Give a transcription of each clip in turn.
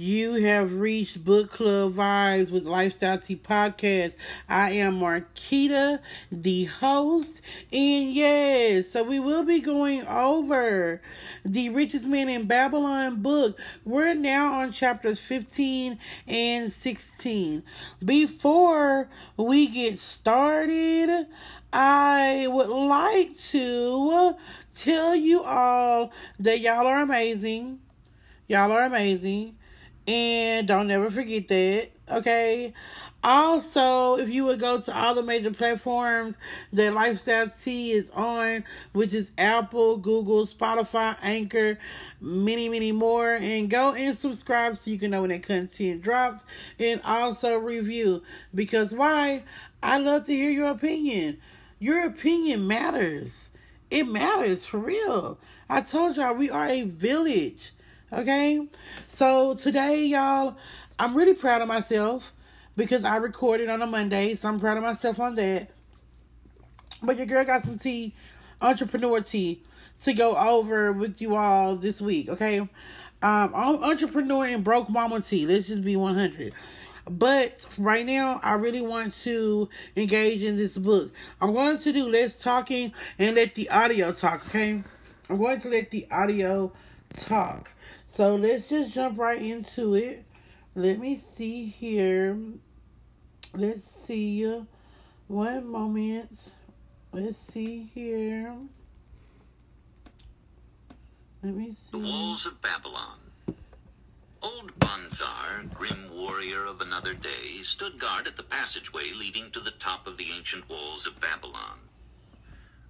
You have reached Book Club Vibes with Lifestyle Tea Podcast. I am Marquita, the host, and yes, so we will be going over the Richest Man in Babylon book. We're now on chapters 15 and 16. Before we get started, I would like to tell you all that y'all are amazing. Y'all are amazing. And don't ever forget that, okay? Also, if you would go to all the major platforms that Lifestyle Tea is on, which is Apple, Google, Spotify, Anchor, many, many more, and go and subscribe so you can know when that content drops, and also review. Because why? I love to hear your opinion. Your opinion matters. It matters for real. I told y'all we are a village. Okay? So today, y'all, I'm really proud of myself because I recorded on a Monday, so I'm proud of myself on that. But your girl got some tea, entrepreneur tea, to go over with you all this week, okay? Um, entrepreneur and broke mama tea. Let's just be 100. But right now, I really want to engage in this book. I'm going to do less talking and let the audio talk, okay? I'm going to let the audio talk. So let's just jump right into it. Let me see here. Let's see. One moment. Let's see here. Let me see. The walls of Babylon. Old Banzar, grim warrior of another day, stood guard at the passageway leading to the top of the ancient walls of Babylon.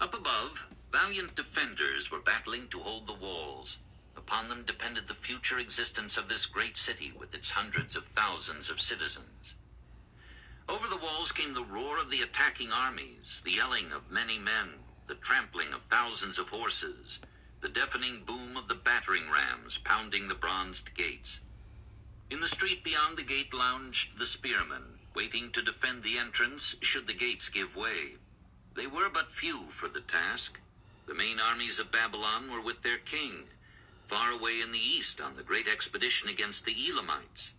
Up above, valiant defenders were battling to hold the walls. Upon them depended the future existence of this great city with its hundreds of thousands of citizens. Over the walls came the roar of the attacking armies, the yelling of many men, the trampling of thousands of horses, the deafening boom of the battering rams pounding the bronzed gates. In the street beyond the gate lounged the spearmen, waiting to defend the entrance should the gates give way. They were but few for the task. The main armies of Babylon were with their king, far away in the east on the great expedition against the Elamites.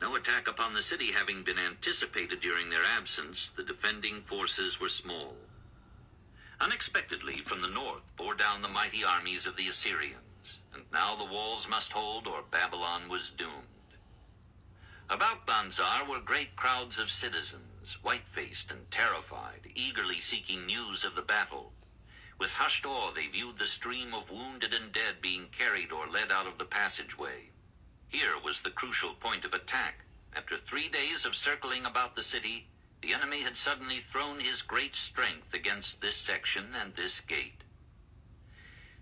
No attack upon the city having been anticipated during their absence, the defending forces were small. Unexpectedly, from the north bore down the mighty armies of the Assyrians, and now the walls must hold or Babylon was doomed. About Banzar were great crowds of citizens, white-faced and terrified, eagerly seeking news of the battle. With hushed awe they viewed the stream of wounded and dead being carried or led out of the passageway. Here was the crucial point of attack. After three days of circling about the city, the enemy had suddenly thrown his great strength against this section and this gate.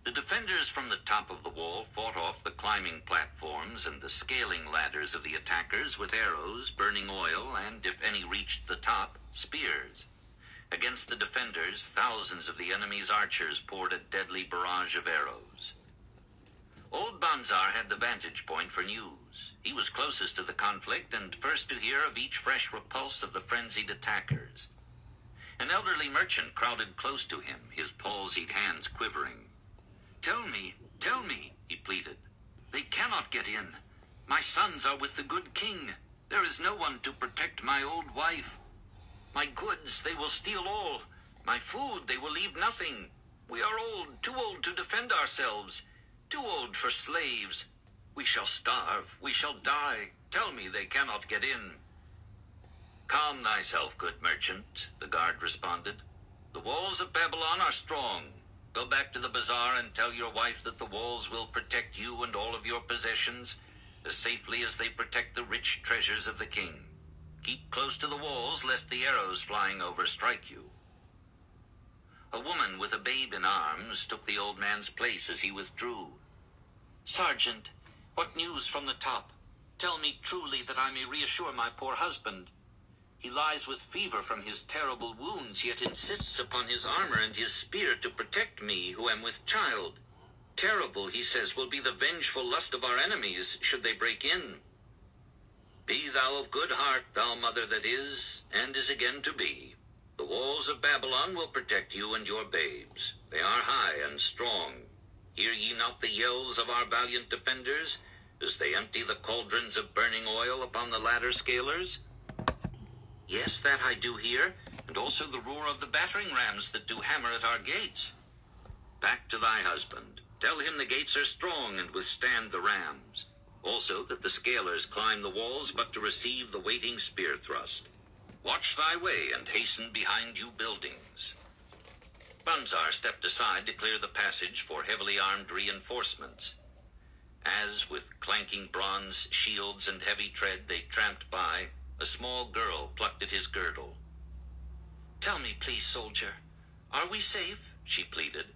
The defenders from the top of the wall fought off the climbing platforms and the scaling ladders of the attackers with arrows, burning oil, and, if any reached the top, spears. Against the defenders, thousands of the enemy's archers poured a deadly barrage of arrows. Old Banzar had the vantage point for news. He was closest to the conflict and first to hear of each fresh repulse of the frenzied attackers. An elderly merchant crowded close to him, his palsied hands quivering. Tell me, tell me, he pleaded. They cannot get in. My sons are with the good king. There is no one to protect my old wife. My goods they will steal all. My food they will leave nothing. We are old, too old to defend ourselves. Too old for slaves. We shall starve. We shall die. Tell me they cannot get in. Calm thyself, good merchant, the guard responded. The walls of Babylon are strong. Go back to the bazaar and tell your wife that the walls will protect you and all of your possessions as safely as they protect the rich treasures of the king. Keep close to the walls lest the arrows flying over strike you. A woman with a babe in arms took the old man's place as he withdrew. Sergeant, what news from the top? Tell me truly that I may reassure my poor husband. He lies with fever from his terrible wounds, yet insists upon his armor and his spear to protect me, who am with child. Terrible, he says, will be the vengeful lust of our enemies, should they break in. Be thou of good heart, thou mother that is, and is again to be. The walls of Babylon will protect you and your babes. They are high and strong. Hear ye not the yells of our valiant defenders? as they empty the cauldrons of burning oil upon the ladder scalers? Yes, that I do hear, and also the roar of the battering rams that do hammer at our gates. Back to thy husband. Tell him the gates are strong and withstand the rams. Also that the scalers climb the walls but to receive the waiting spear thrust. Watch thy way and hasten behind you buildings. Banzar stepped aside to clear the passage for heavily armed reinforcements. As, with clanking bronze shields and heavy tread, they tramped by, a small girl plucked at his girdle. Tell me, please, soldier, are we safe? she pleaded.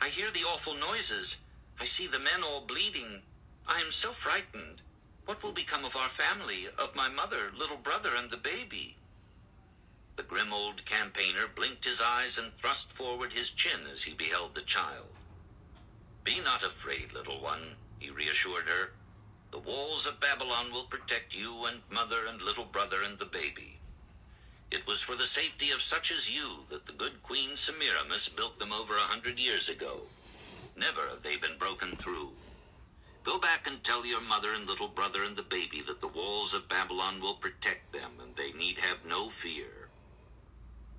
I hear the awful noises. I see the men all bleeding. I am so frightened. What will become of our family, of my mother, little brother, and the baby? The grim old campaigner blinked his eyes and thrust forward his chin as he beheld the child. Be not afraid, little one, he reassured her. The walls of Babylon will protect you and mother and little brother and the baby. It was for the safety of such as you that the good Queen Semiramis built them over a hundred years ago. Never have they been broken through. Go back and tell your mother and little brother and the baby that the walls of Babylon will protect them and they need have no fear.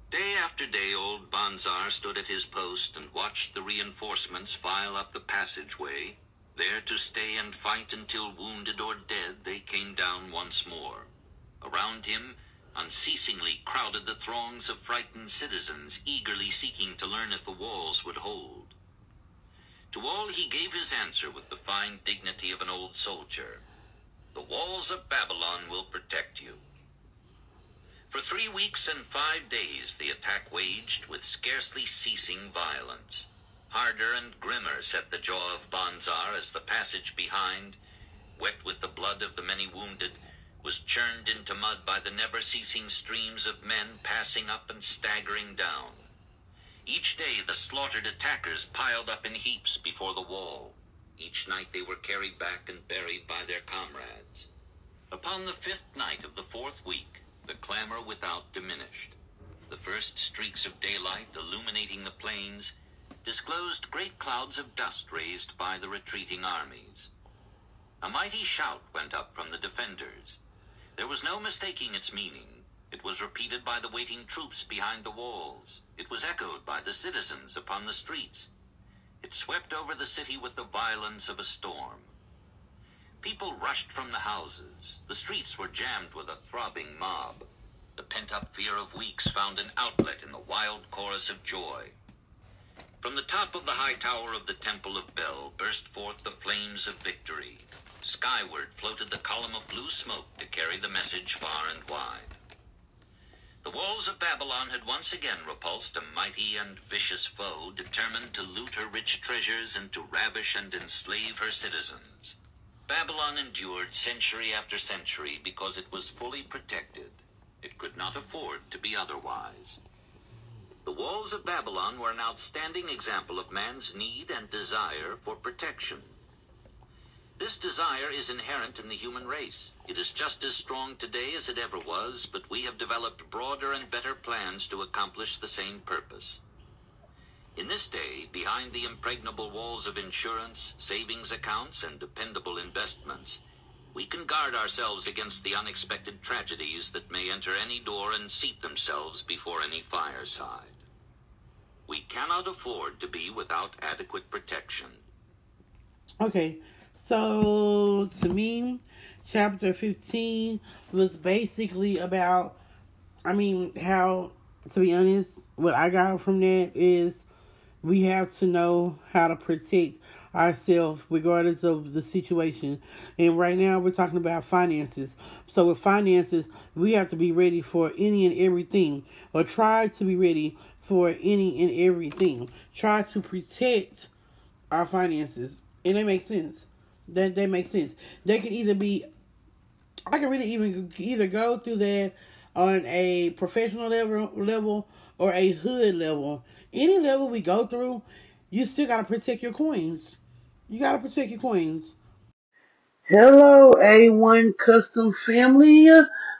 Day after day, old Banzar stood at his post and watched the reinforcements file up the passageway, there to stay and fight until wounded or dead they came down once more. Around him, unceasingly crowded the throngs of frightened citizens eagerly seeking to learn if the walls would hold. To all he gave his answer with the fine dignity of an old soldier. The walls of Babylon will protect you. For three weeks and five days the attack waged with scarcely ceasing violence. Harder and grimmer set the jaw of Banzar as the passage behind, wet with the blood of the many wounded, was churned into mud by the never ceasing streams of men passing up and staggering down. Each day the slaughtered attackers piled up in heaps before the wall. Each night they were carried back and buried by their comrades. Upon the fifth night of the fourth week, the clamor without diminished. The first streaks of daylight illuminating the plains disclosed great clouds of dust raised by the retreating armies. A mighty shout went up from the defenders. There was no mistaking its meaning. It was repeated by the waiting troops behind the walls. It was echoed by the citizens upon the streets. It swept over the city with the violence of a storm. People rushed from the houses. The streets were jammed with a throbbing mob. The pent-up fear of weeks found an outlet in the wild chorus of joy. From the top of the high tower of the Temple of Bel burst forth the flames of victory. Skyward floated the column of blue smoke to carry the message far and wide. The walls of Babylon had once again repulsed a mighty and vicious foe determined to loot her rich treasures and to ravish and enslave her citizens. Babylon endured century after century because it was fully protected. It could not afford to be otherwise. The walls of Babylon were an outstanding example of man's need and desire for protection. This desire is inherent in the human race. It is just as strong today as it ever was, but we have developed broader and better plans to accomplish the same purpose. In this day, behind the impregnable walls of insurance, savings accounts, and dependable investments, we can guard ourselves against the unexpected tragedies that may enter any door and seat themselves before any fireside. We cannot afford to be without adequate protection. Okay, so to me, chapter 15 was basically about, I mean, how, to be honest, what I got from that is we have to know how to protect ourselves regardless of the situation. And right now we're talking about finances. So with finances, we have to be ready for any and everything or try to be ready for any and everything. Try to protect our finances. And it makes sense. That they make sense. They can either be I can really even either go through that on a professional level level or a hood level. Any level we go through, you still gotta protect your coins. You gotta protect your coins. Hello, A1 Custom Family.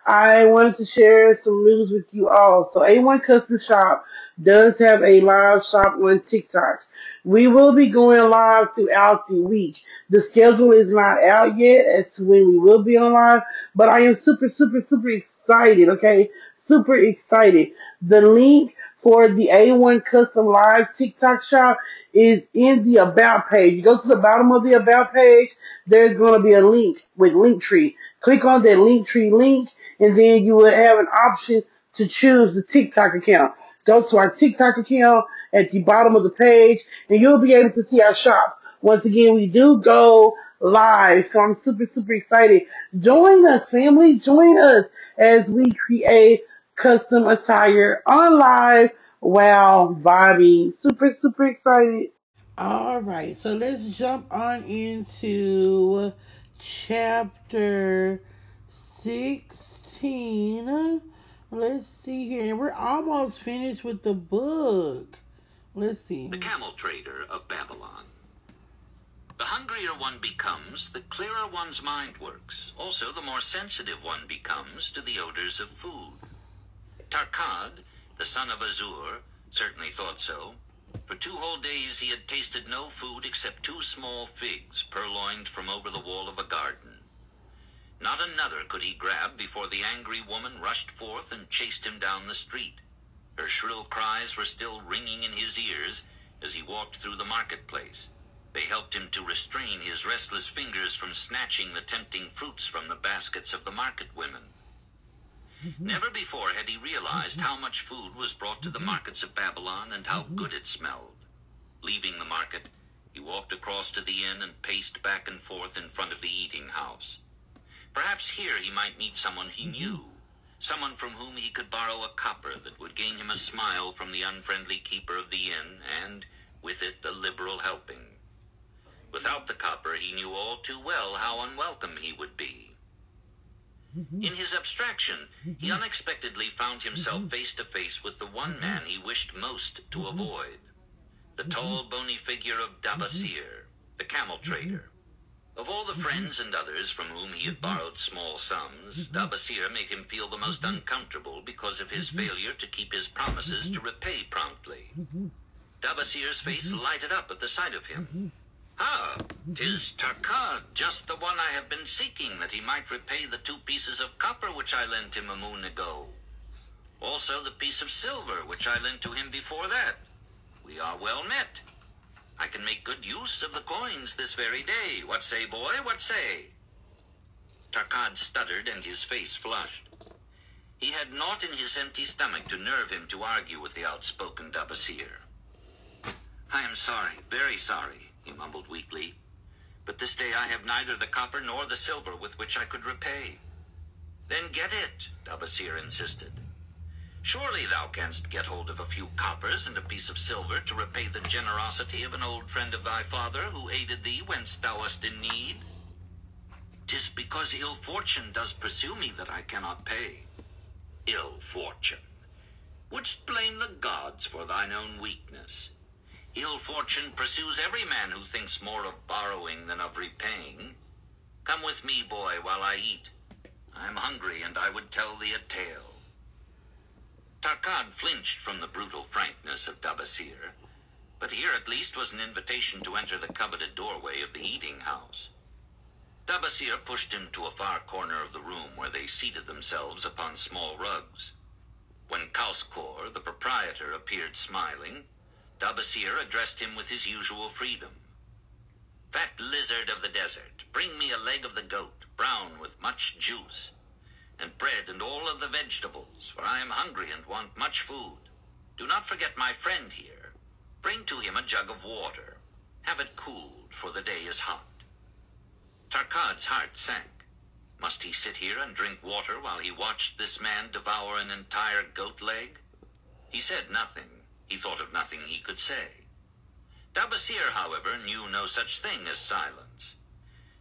I wanted to share some news with you all. So A1 Custom Shop does have a live shop on TikTok. We will be going live throughout the week. The schedule is not out yet as to when we will be on live, but I am super, super, super excited, okay? Super excited. The link for the A1 Custom Live TikTok shop is in the About page. You go to the bottom of the About page, there's going to be a link with Linktree. Click on that Linktree link, and then you will have an option to choose the TikTok account. Go to our TikTok account at the bottom of the page, and you'll be able to see our shop. Once again, we do go live, so I'm super, super excited. Join us, family. Join us as we create custom attire on live while vibing. Super, super excited. All right, so let's jump on into chapter 16. Let's see here. We're almost finished with the book. Let's see. The Camel Trader of Babylon. The hungrier one becomes, the clearer one's mind works. Also, the more sensitive one becomes to the odors of food. Tarkad, the son of Azur, certainly thought so. For two whole days he had tasted no food except two small figs purloined from over the wall of a garden. Not another could he grab before the angry woman rushed forth and chased him down the street. Her shrill cries were still ringing in his ears as he walked through the marketplace. They helped him to restrain his restless fingers from snatching the tempting fruits from the baskets of the market women. Mm-hmm. Never before had he realized mm-hmm. how much food was brought to the mm-hmm. markets of Babylon and how good it smelled. Leaving the market, he walked across to the inn and paced back and forth in front of the eating house. Perhaps here he might meet someone he mm-hmm. knew, someone from whom he could borrow a copper that would gain him a smile from the unfriendly keeper of the inn, and, with it, a liberal helping. Without the copper, he knew all too well how unwelcome he would be. Mm-hmm. In his abstraction, he mm-hmm. unexpectedly found himself face to face with the one man he wished most to avoid the tall, bony figure of Dabasir, the camel trader. Of all the friends and others from whom he had borrowed small sums, Dabasir made him feel the most uncomfortable because of his failure to keep his promises to repay promptly. Dabasir's face lighted up at the sight of him. Ah, tis Tarkad, just the one I have been seeking, that he might repay the two pieces of copper which I lent him a moon ago. Also the piece of silver which I lent to him before that. We are well met. I can make good use of the coins this very day. What say, boy? What say? Tarkad stuttered and his face flushed. He had naught in his empty stomach to nerve him to argue with the outspoken Dabasir. I am sorry, very sorry, he mumbled weakly. But this day I have neither the copper nor the silver with which I could repay. Then get it, Dabasir insisted. Surely thou canst get hold of a few coppers and a piece of silver to repay the generosity of an old friend of thy father who aided thee whence thou wast in need. Tis because ill fortune does pursue me that I cannot pay. Ill fortune. Wouldst blame the gods for thine own weakness? Ill fortune pursues every man who thinks more of borrowing than of repaying. Come with me, boy, while I eat. I'm hungry, and I would tell thee a tale. Tarkad flinched from the brutal frankness of Dabasir, but here at least was an invitation to enter the coveted doorway of the eating house. Dabasir pushed him to a far corner of the room where they seated themselves upon small rugs. When Kauskor, the proprietor, appeared smiling, Dabasir addressed him with his usual freedom. Fat lizard of the desert, bring me a leg of the goat, brown with much juice, and bread and all of the vegetables, for I am hungry and want much food. Do not forget my friend here. Bring to him a jug of water. Have it cooled, for the day is hot. Tarkad's heart sank. Must he sit here and drink water while he watched this man devour an entire goat leg? He said nothing, he thought of nothing he could say. Dabasir, however, knew no such thing as silence.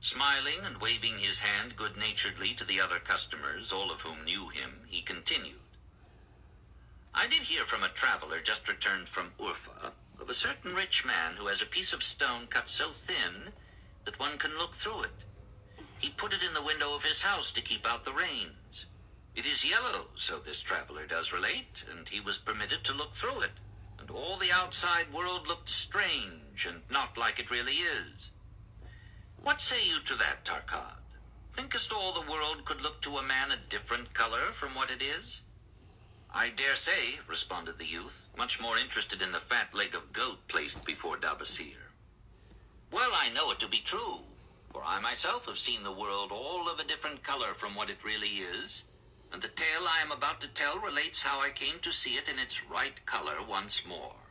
Smiling and waving his hand good-naturedly to the other customers, all of whom knew him, he continued. I did hear from a traveler just returned from Urfa of a certain rich man who has a piece of stone cut so thin that one can look through it. He put it in the window of his house to keep out the rains. It is yellow, so this traveler does relate, and he was permitted to look through it, and all the outside world looked strange and not like it really is. What say you to that, Tarkad? Thinkest all the world could look to a man a different color from what it is? I dare say, responded the youth, much more interested in the fat leg of goat placed before Dabasir. Well, I know it to be true, for I myself have seen the world all of a different color from what it really is, and the tale I am about to tell relates how I came to see it in its right color once more.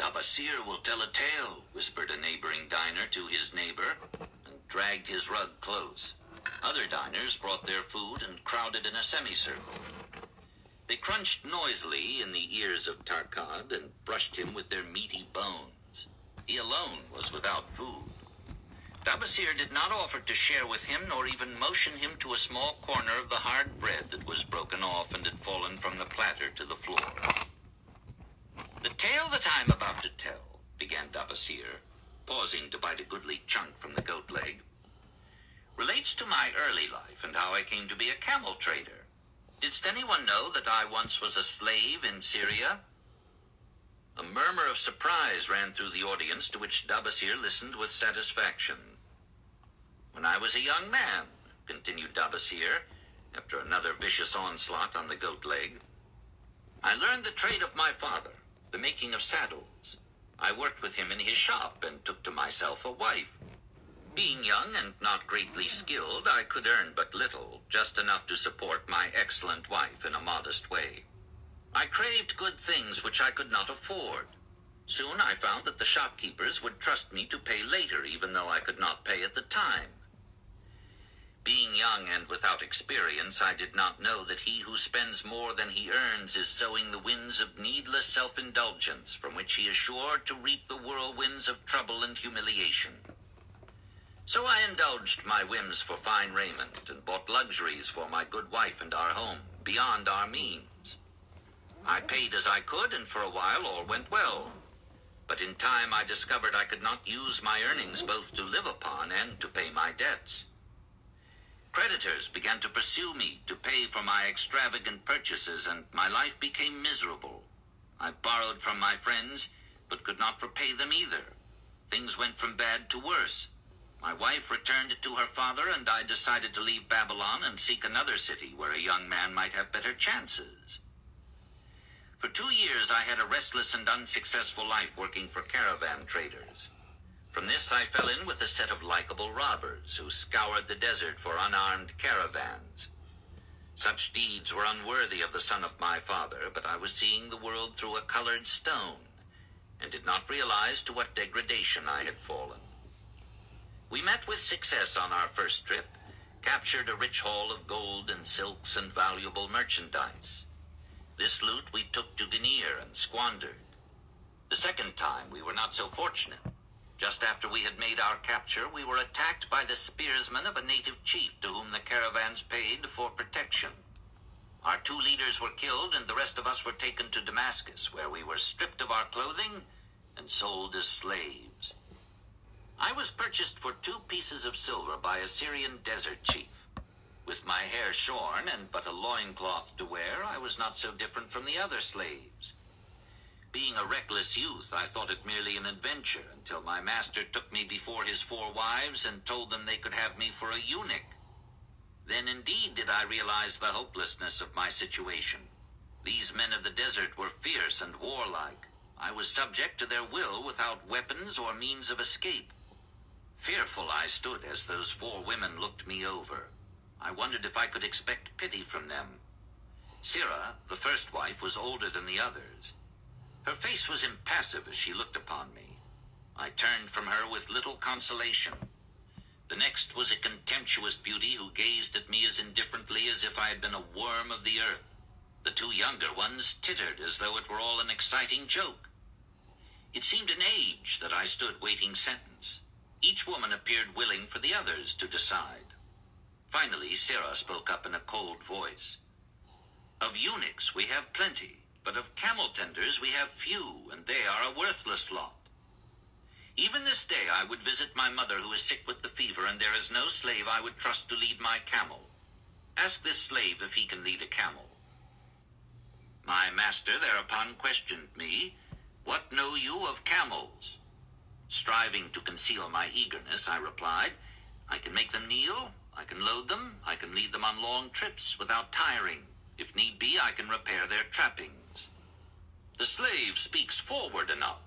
Dabasir will tell a tale, whispered a neighboring diner to his neighbor, and dragged his rug close. Other diners brought their food and crowded in a semicircle. They crunched noisily in the ears of Tarkad and brushed him with their meaty bones. He alone was without food. Dabasir did not offer to share with him, nor even motion him to a small corner of the hard bread that was broken off and had fallen from the platter to the floor. The tale that I am about to tell, began Dabasir, pausing to bite a goodly chunk from the goat leg, relates to my early life and how I came to be a camel trader. Didst anyone know that I once was a slave in Syria? A murmur of surprise ran through the audience, to which Dabasir listened with satisfaction. When I was a young man, continued Dabasir, after another vicious onslaught on the goat leg, I learned the trade of my father the making of saddles. I worked with him in his shop and took to myself a wife. Being young and not greatly skilled, I could earn but little, just enough to support my excellent wife in a modest way. I craved good things which I could not afford. Soon I found that the shopkeepers would trust me to pay later, even though I could not pay at the time. Being young and without experience, I did not know that he who spends more than he earns is sowing the winds of needless self-indulgence, from which he is sure to reap the whirlwinds of trouble and humiliation. So I indulged my whims for fine raiment, and bought luxuries for my good wife and our home, beyond our means. I paid as I could, and for a while all went well. But in time I discovered I could not use my earnings both to live upon and to pay my debts. Creditors began to pursue me to pay for my extravagant purchases, and my life became miserable. I borrowed from my friends, but could not repay them either. Things went from bad to worse. My wife returned to her father, and I decided to leave Babylon and seek another city where a young man might have better chances. For two years I had a restless and unsuccessful life working for caravan traders. From this I fell in with a set of likable robbers who scoured the desert for unarmed caravans. Such deeds were unworthy of the son of my father, but I was seeing the world through a colored stone, and did not realize to what degradation I had fallen. We met with success on our first trip, captured a rich haul of gold and silks and valuable merchandise. This loot we took to Ganir and squandered. The second time we were not so fortunate. Just after we had made our capture, we were attacked by the spearsmen of a native chief to whom the caravans paid for protection. Our two leaders were killed, and the rest of us were taken to Damascus, where we were stripped of our clothing and sold as slaves. I was purchased for two pieces of silver by a Syrian desert chief. With my hair shorn and but a loincloth to wear, I was not so different from the other slaves. Being a reckless youth, I thought it merely an adventure until my master took me before his four wives and told them they could have me for a eunuch. Then indeed did I realize the hopelessness of my situation. These men of the desert were fierce and warlike. I was subject to their will without weapons or means of escape. Fearful I stood as those four women looked me over. I wondered if I could expect pity from them. Sira, the first wife, was older than the others. Her face was impassive as she looked upon me. I turned from her with little consolation. The next was a contemptuous beauty who gazed at me as indifferently as if I had been a worm of the earth. The two younger ones tittered as though it were all an exciting joke. It seemed an age that I stood waiting sentence. Each woman appeared willing for the others to decide. Finally, Sarah spoke up in a cold voice. Of eunuchs we have plenty. But of camel tenders we have few, and they are a worthless lot. Even this day I would visit my mother who is sick with the fever, and there is no slave I would trust to lead my camel. Ask this slave if he can lead a camel. My master thereupon questioned me, What know you of camels? Striving to conceal my eagerness, I replied, I can make them kneel, I can load them, I can lead them on long trips without tiring. If need be, I can repair their trappings. The slave speaks forward enough,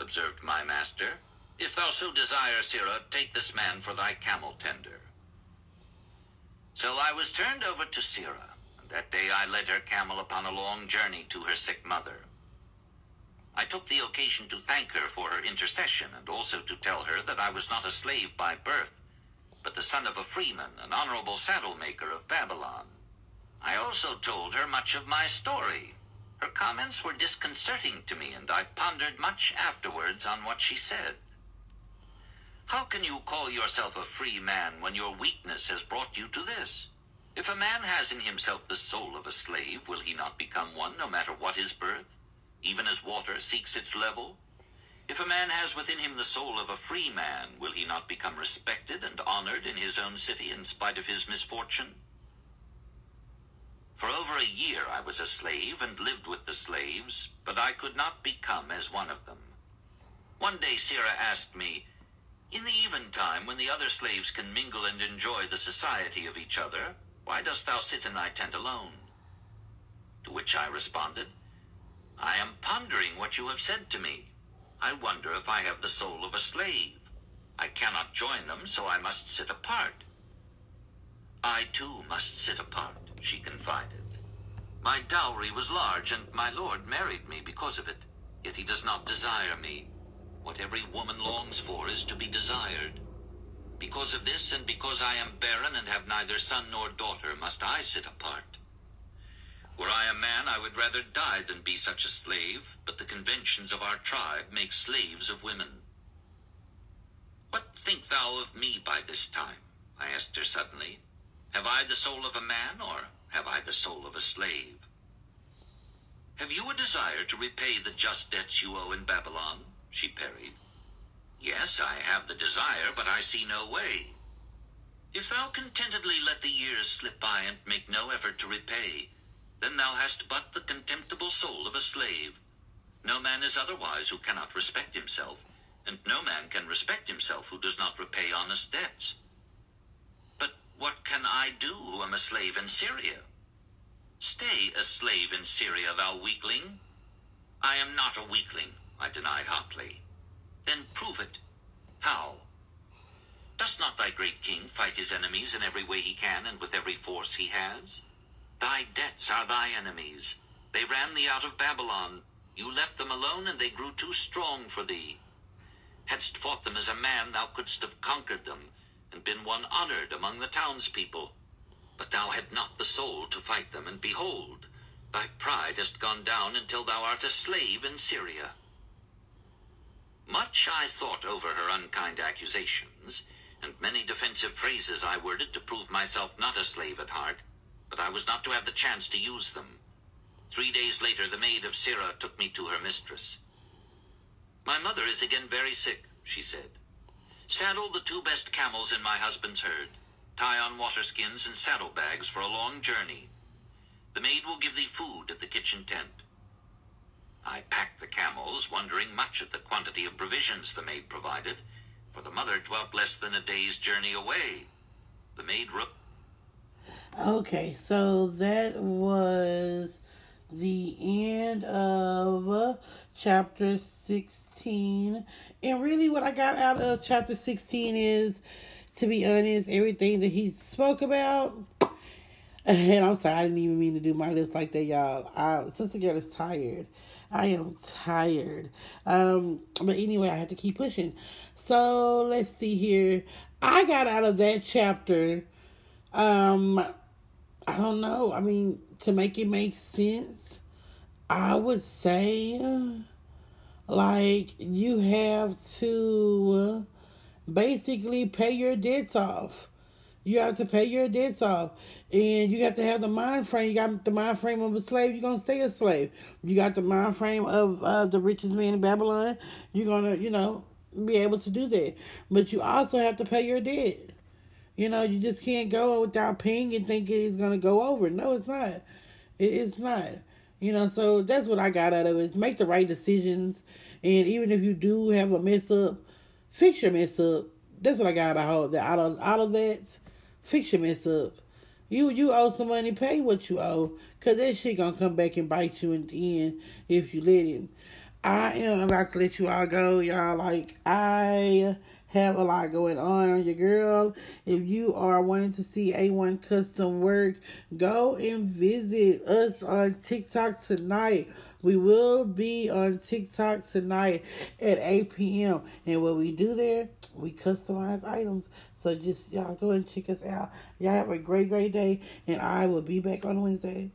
observed my master. If thou so desire, Sira, take this man for thy camel tender. So I was turned over to Sira, and that day I led her camel upon a long journey to her sick mother. I took the occasion to thank her for her intercession, and also to tell her that I was not a slave by birth, but the son of a freeman, an honorable saddle maker of Babylon. I also told her much of my story. Her comments were disconcerting to me, and I pondered much afterwards on what she said. How can you call yourself a free man when your weakness has brought you to this? If a man has in himself the soul of a slave, will he not become one no matter what his birth, even as water seeks its level? If a man has within him the soul of a free man, will he not become respected and honored in his own city in spite of his misfortune? For over a year I was a slave and lived with the slaves, but I could not become as one of them. One day Sira asked me, in the eventime, when the other slaves can mingle and enjoy the society of each other, why dost thou sit in thy tent alone? To which I responded, I am pondering what you have said to me. I wonder if I have the soul of a slave. I cannot join them, so I must sit apart. I too must sit apart, she confided. My dowry was large, and my lord married me because of it. Yet he does not desire me. What every woman longs for is to be desired. Because of this, and because I am barren and have neither son nor daughter, must I sit apart. Were I a man, I would rather die than be such a slave, but the conventions of our tribe make slaves of women. What think thou of me by this time? I asked her suddenly. Have I the soul of a man, or have I the soul of a slave? Have you a desire to repay the just debts you owe in Babylon? she parried. Yes, I have the desire, but I see no way. If thou contentedly let the years slip by and make no effort to repay, then thou hast but the contemptible soul of a slave. No man is otherwise who cannot respect himself, and no man can respect himself who does not repay honest debts. What can I do who am a slave in Syria? Stay a slave in Syria, thou weakling. I am not a weakling. I denied hotly. Then prove it. How? Does not thy great king fight his enemies in every way he can and with every force he has? Thy debts are thy enemies. They ran thee out of Babylon. You left them alone, and they grew too strong for thee. Hadst fought them as a man, thou couldst have conquered them, and been one honored among the townspeople. But thou had not the soul to fight them, and behold, thy pride hast gone down until thou art a slave in Syria. Much I thought over her unkind accusations, and many defensive phrases I worded to prove myself not a slave at heart, but I was not to have the chance to use them. Three days later, the maid of Sira took me to her mistress. My mother is again very sick, she said. Saddle the two best camels in my husband's herd. Tie on water skins and saddlebags for a long journey. The maid will give thee food at the kitchen tent. I packed the camels, wondering much at the quantity of provisions the maid provided, for the mother dwelt less than a day's journey away. The maid wrote. Okay, so that was the end of chapter 16. And really, what I got out of chapter 16 is, to be honest, everything that he spoke about. And I'm sorry, I didn't even mean to do my lips like that, y'all. I, Sister Girl is tired. I am tired. Um, but anyway, I have to keep pushing. So let's see here. I got out of that chapter. Um, I don't know. I mean, to make it make sense, I would say like you have to basically pay your debts off. You have to pay your debts off. And you have to have the mind frame. You got the mind frame of a slave, you're to stay a slave. You got the mind frame of uh, the richest man in Babylon, you're to, you know, be able to do that. But you also have to pay your debt. You know, you just can't go without paying and think it's gonna go over. No, it's not. It, it's not. You know, so that's what I got out of it. Is make the right decisions, and even if you do have a mess up, fix your mess up. That's what I got out of that. Out of out of that, fix your mess up. You you owe some money, pay what you owe, cause that shit gonna come back and bite you in the end if you let it. I am about to let you all go, y'all. Like I have a lot going on. Your girl, if you are wanting to see A1 custom work, go and visit us on TikTok tonight. We will be on TikTok tonight at 8 p.m. And what we do there, we customize items. So just y'all go and check us out. Y'all have a great, great day. And I will be back on Wednesday.